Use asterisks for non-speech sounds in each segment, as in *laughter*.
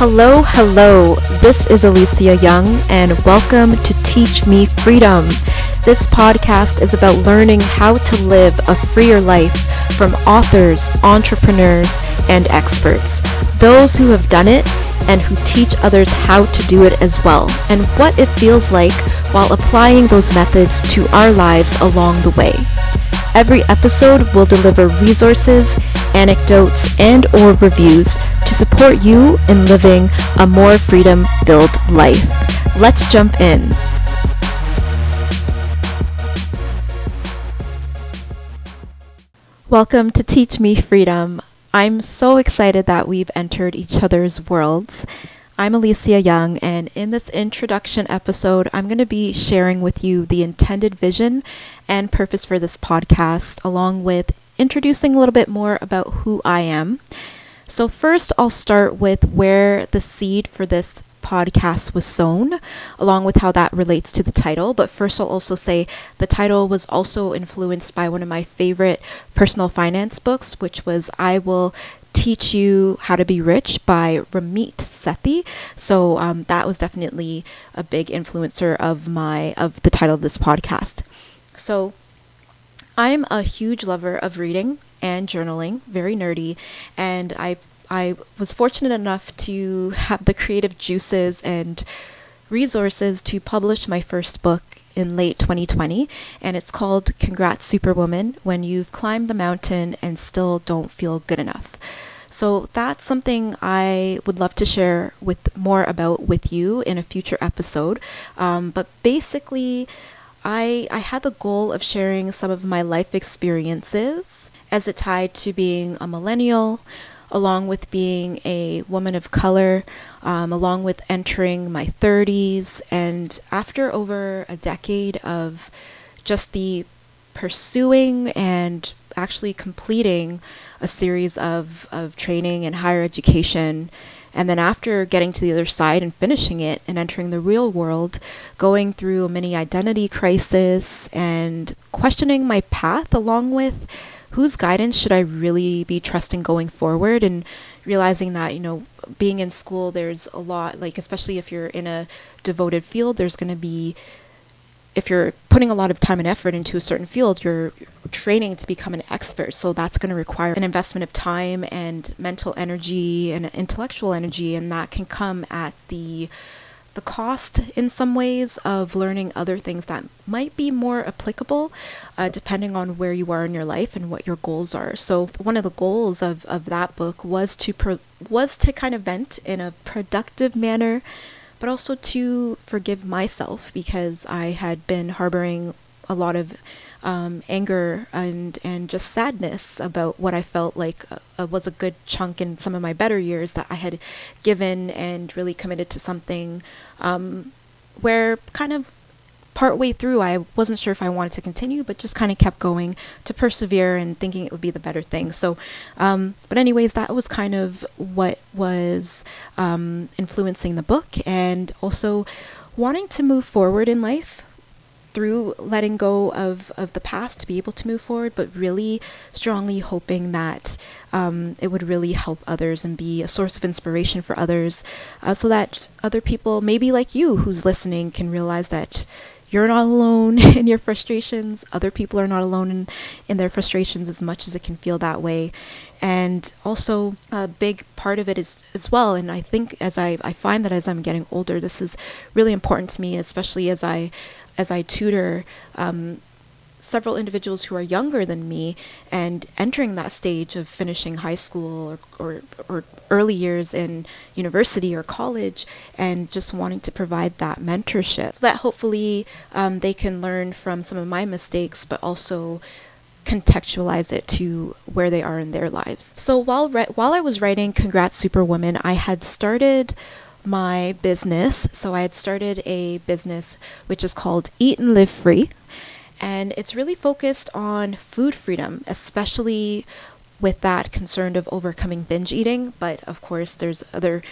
Hello, hello. This is Alicia Young, and welcome to Teach Me Freedom. This podcast is about learning how to live a freer life from authors, entrepreneurs, and experts. Those who have done it and who teach others how to do it as well, and what it feels like while applying those methods to our lives along the way. Every episode will deliver resources, anecdotes, and or reviews to support you in living a more freedom-filled life. Let's jump in. Welcome to Teach Me Freedom. I'm so excited that we've entered each other's worlds. I'm Alicia Young, and in this introduction episode, I'm going to be sharing with you the intended vision and purpose for this podcast, along with introducing a little bit more about who I am. So, first, I'll start with where the seed for this podcast was sown, along with how that relates to the title. But first, I'll also say the title was also influenced by one of my favorite personal finance books, which was I Will Teach You How to Be Rich by Ramit Sethi. So um, that was definitely a big influencer of my of the title of this podcast. So I'm a huge lover of reading and journaling, very nerdy, and I I was fortunate enough to have the creative juices and resources to publish my first book in late 2020, and it's called Congrats Superwoman When You've Climbed the Mountain and Still Don't Feel Good Enough. So that's something I would love to share with more about with you in a future episode. Um, but basically, I I had the goal of sharing some of my life experiences as it tied to being a millennial, along with being a woman of color, um, along with entering my 30s. And after over a decade of just the pursuing and actually completing a series of, of training and higher education, and then after getting to the other side and finishing it and entering the real world, going through a mini identity crisis and questioning my path along with whose guidance should I really be trusting going forward and realizing that, you know, being in school, there's a lot, like, especially if you're in a devoted field, there's going to be, if you're putting a lot of time and effort into a certain field, you're training to become an expert. So that's going to require an investment of time and mental energy and intellectual energy, and that can come at the the cost in some ways of learning other things that might be more applicable uh, depending on where you are in your life and what your goals are so one of the goals of, of that book was to pro- was to kind of vent in a productive manner but also to forgive myself because i had been harboring a lot of um, anger and and just sadness about what I felt like uh, was a good chunk in some of my better years that I had given and really committed to something um, where kind of partway through I wasn't sure if I wanted to continue but just kind of kept going to persevere and thinking it would be the better thing. So um, but anyways that was kind of what was um, influencing the book and also wanting to move forward in life through letting go of, of the past to be able to move forward, but really strongly hoping that um, it would really help others and be a source of inspiration for others uh, so that other people, maybe like you who's listening, can realize that you're not alone *laughs* in your frustrations. Other people are not alone in, in their frustrations as much as it can feel that way. And also, a big part of it is as well. And I think as I, I find that as I'm getting older, this is really important to me, especially as I as I tutor um, several individuals who are younger than me and entering that stage of finishing high school or, or, or, early years in university or college and just wanting to provide that mentorship so that hopefully um, they can learn from some of my mistakes but also contextualize it to where they are in their lives. So while while I was writing Congrats Superwoman, I had started my business. So I had started a business which is called Eat and Live Free. And it's really focused on food freedom, especially with that concern of overcoming binge eating. But of course, there's other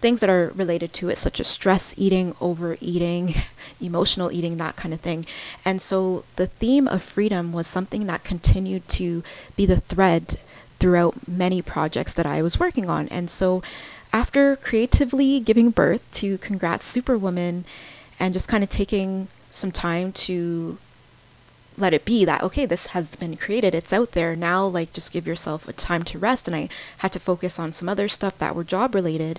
things that are related to it, such as stress eating, overeating, *laughs* emotional eating, that kind of thing. And so the theme of freedom was something that continued to be the thread throughout many projects that I was working on. And so after creatively giving birth to Congrats Superwoman and just kind of taking some time to let it be that okay this has been created it's out there now like just give yourself a time to rest. And i had to focus on some other stuff that were job related.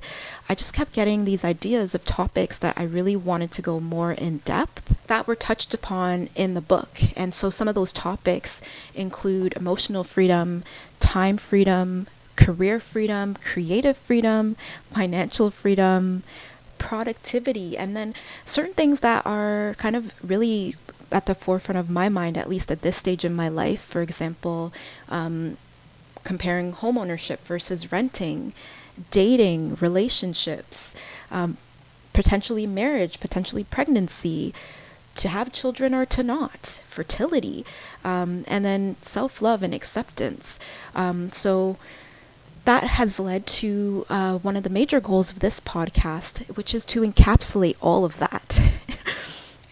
I just kept getting these ideas of topics that i really wanted to go more in depth that were touched upon in the book. And so some of those topics include emotional freedom time freedom career freedom creative freedom financial freedom productivity and then certain things that are kind of really at the forefront of my mind, at least at this stage in my life. For example, um, comparing homeownership versus renting, dating, relationships, um, potentially marriage, potentially pregnancy, to have children or to not, fertility, um, and then self love and acceptance. Um, so, that has led to uh, one of the major goals of this podcast, which is to encapsulate all of that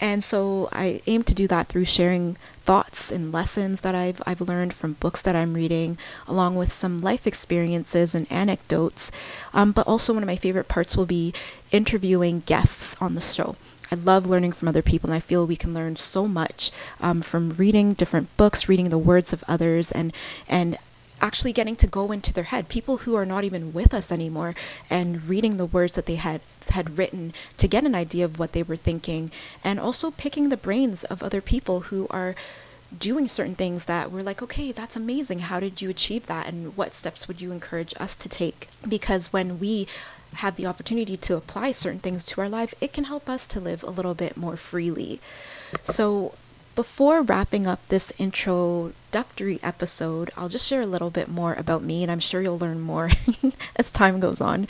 And so I aim to do that through sharing thoughts and lessons that I've, I've learned from books that I'm reading, along with some life experiences and anecdotes. Um, but also, one of my favorite parts will be interviewing guests on the show. I love learning from other people, and I feel we can learn so much um, from reading different books, reading the words of others, and and actually getting to go into their head. People who are not even with us anymore, and reading the words that they had had written to get an idea of what they were thinking, and also picking the brains of other people who are doing certain things that we're like, okay, that's amazing. How did you achieve that? And what steps would you encourage us to take? Because when we have the opportunity to apply certain things to our life, it can help us to live a little bit more freely. So before wrapping up this introductory episode, I'll just share a little bit more about me, and I'm sure you'll learn more *laughs* as time goes on.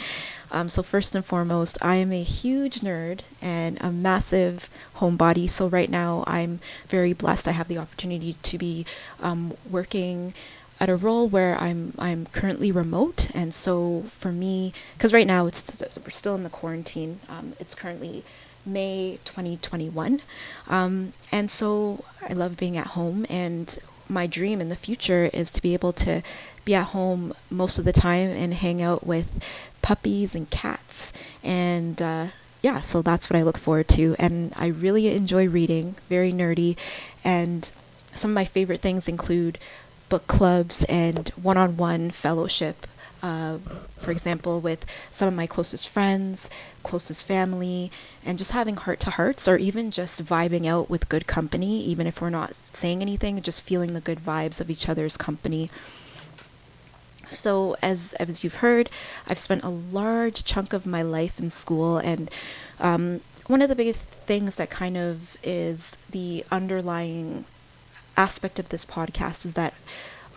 Um, so, first and foremost, I am a huge nerd and a massive homebody. So, right now, I'm very blessed. I have the opportunity to be um, working at a role where I'm I'm currently remote, and so for me, because right now it's we're still in the quarantine. Um, it's currently May 2021. Um, and so I love being at home, and my dream in the future is to be able to be at home most of the time and hang out with puppies and cats. And uh, yeah, so that's what I look forward to. And I really enjoy reading, very nerdy. And some of my favorite things include book clubs and one on one fellowship uh, for example, with some of my closest friends, closest family, and just having heart to hearts, or even just vibing out with good company, even if we're not saying anything, just feeling the good vibes of each other's company. So, as as you've heard, I've spent a large chunk of my life in school, and um, one of the biggest things that kind of is the underlying aspect of this podcast is that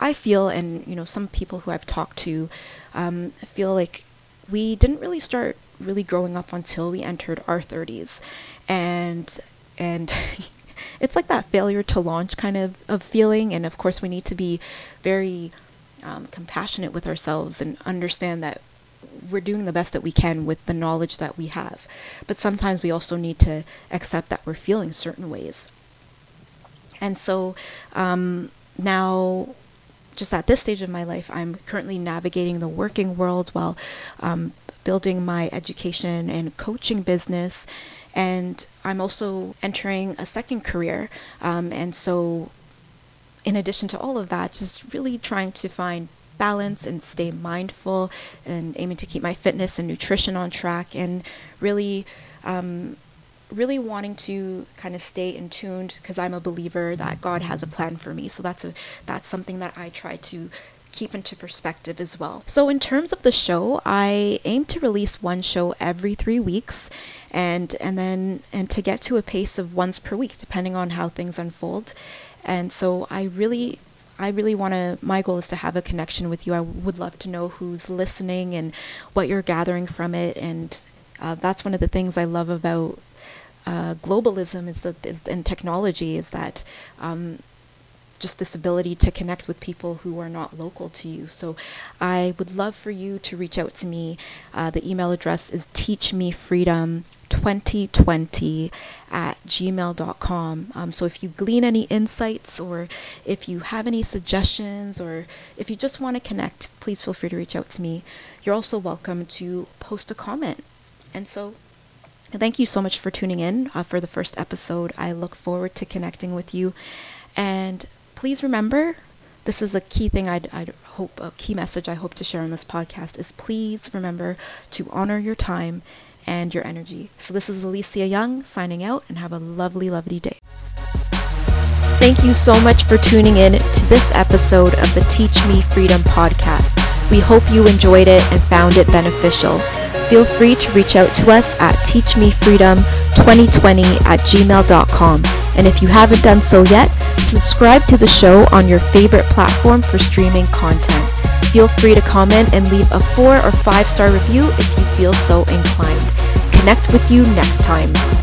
I feel, and you know, some people who I've talked to um, feel like we didn't really start really growing up until we entered our 30s, and and *laughs* it's like that failure to launch kind of of feeling. And of course, we need to be very um, compassionate with ourselves and understand that we're doing the best that we can with the knowledge that we have. But sometimes we also need to accept that we're feeling certain ways. And so um, now just at this stage of my life, I'm currently navigating the working world while um, building my education and coaching business. And I'm also entering a second career. Um, and so, in addition to all of that, just really trying to find balance and stay mindful and aiming to keep my fitness and nutrition on track and really um, really wanting to kind of stay in tuned because I'm a believer that mm-hmm. God has a plan for me. So that's a that's something that I try to keep into perspective as well. So in terms of the show, I aim to release one show every 3 weeks and and then and to get to a pace of once per week depending on how things unfold. And so I really I really want to, my goal is to have a connection with you. I would love to know who's listening and what you're gathering from it. And uh, that's one of the things I love about uh, globalism is, that, is and technology is that um, just this ability to connect with people who are not local to you. So I would love for you to reach out to me. Uh, the email address is teachmefreedom 2020 at gmail.com. Um, so if you glean any insights or if you have any suggestions or if you just want to connect, please feel free to reach out to me. You're also welcome to post a comment. And so thank you so much for tuning in uh, for the first episode. I look forward to connecting with you. And please remember, this is a key thing I'd, I'd hope, a key message I hope to share on this podcast is please remember to honor your time and your energy. So this is Alicia Young signing out and have a lovely, lovely day. Thank you so much for tuning in to this episode of the Teach Me Freedom podcast. We hope you enjoyed it and found it beneficial. Feel free to reach out to us at teachmefreedom2020 at gmail.com. And if you haven't done so yet, subscribe to the show on your favorite platform for streaming content. Feel free to comment and leave a four or five star review if you feel so inclined. Connect with you next time.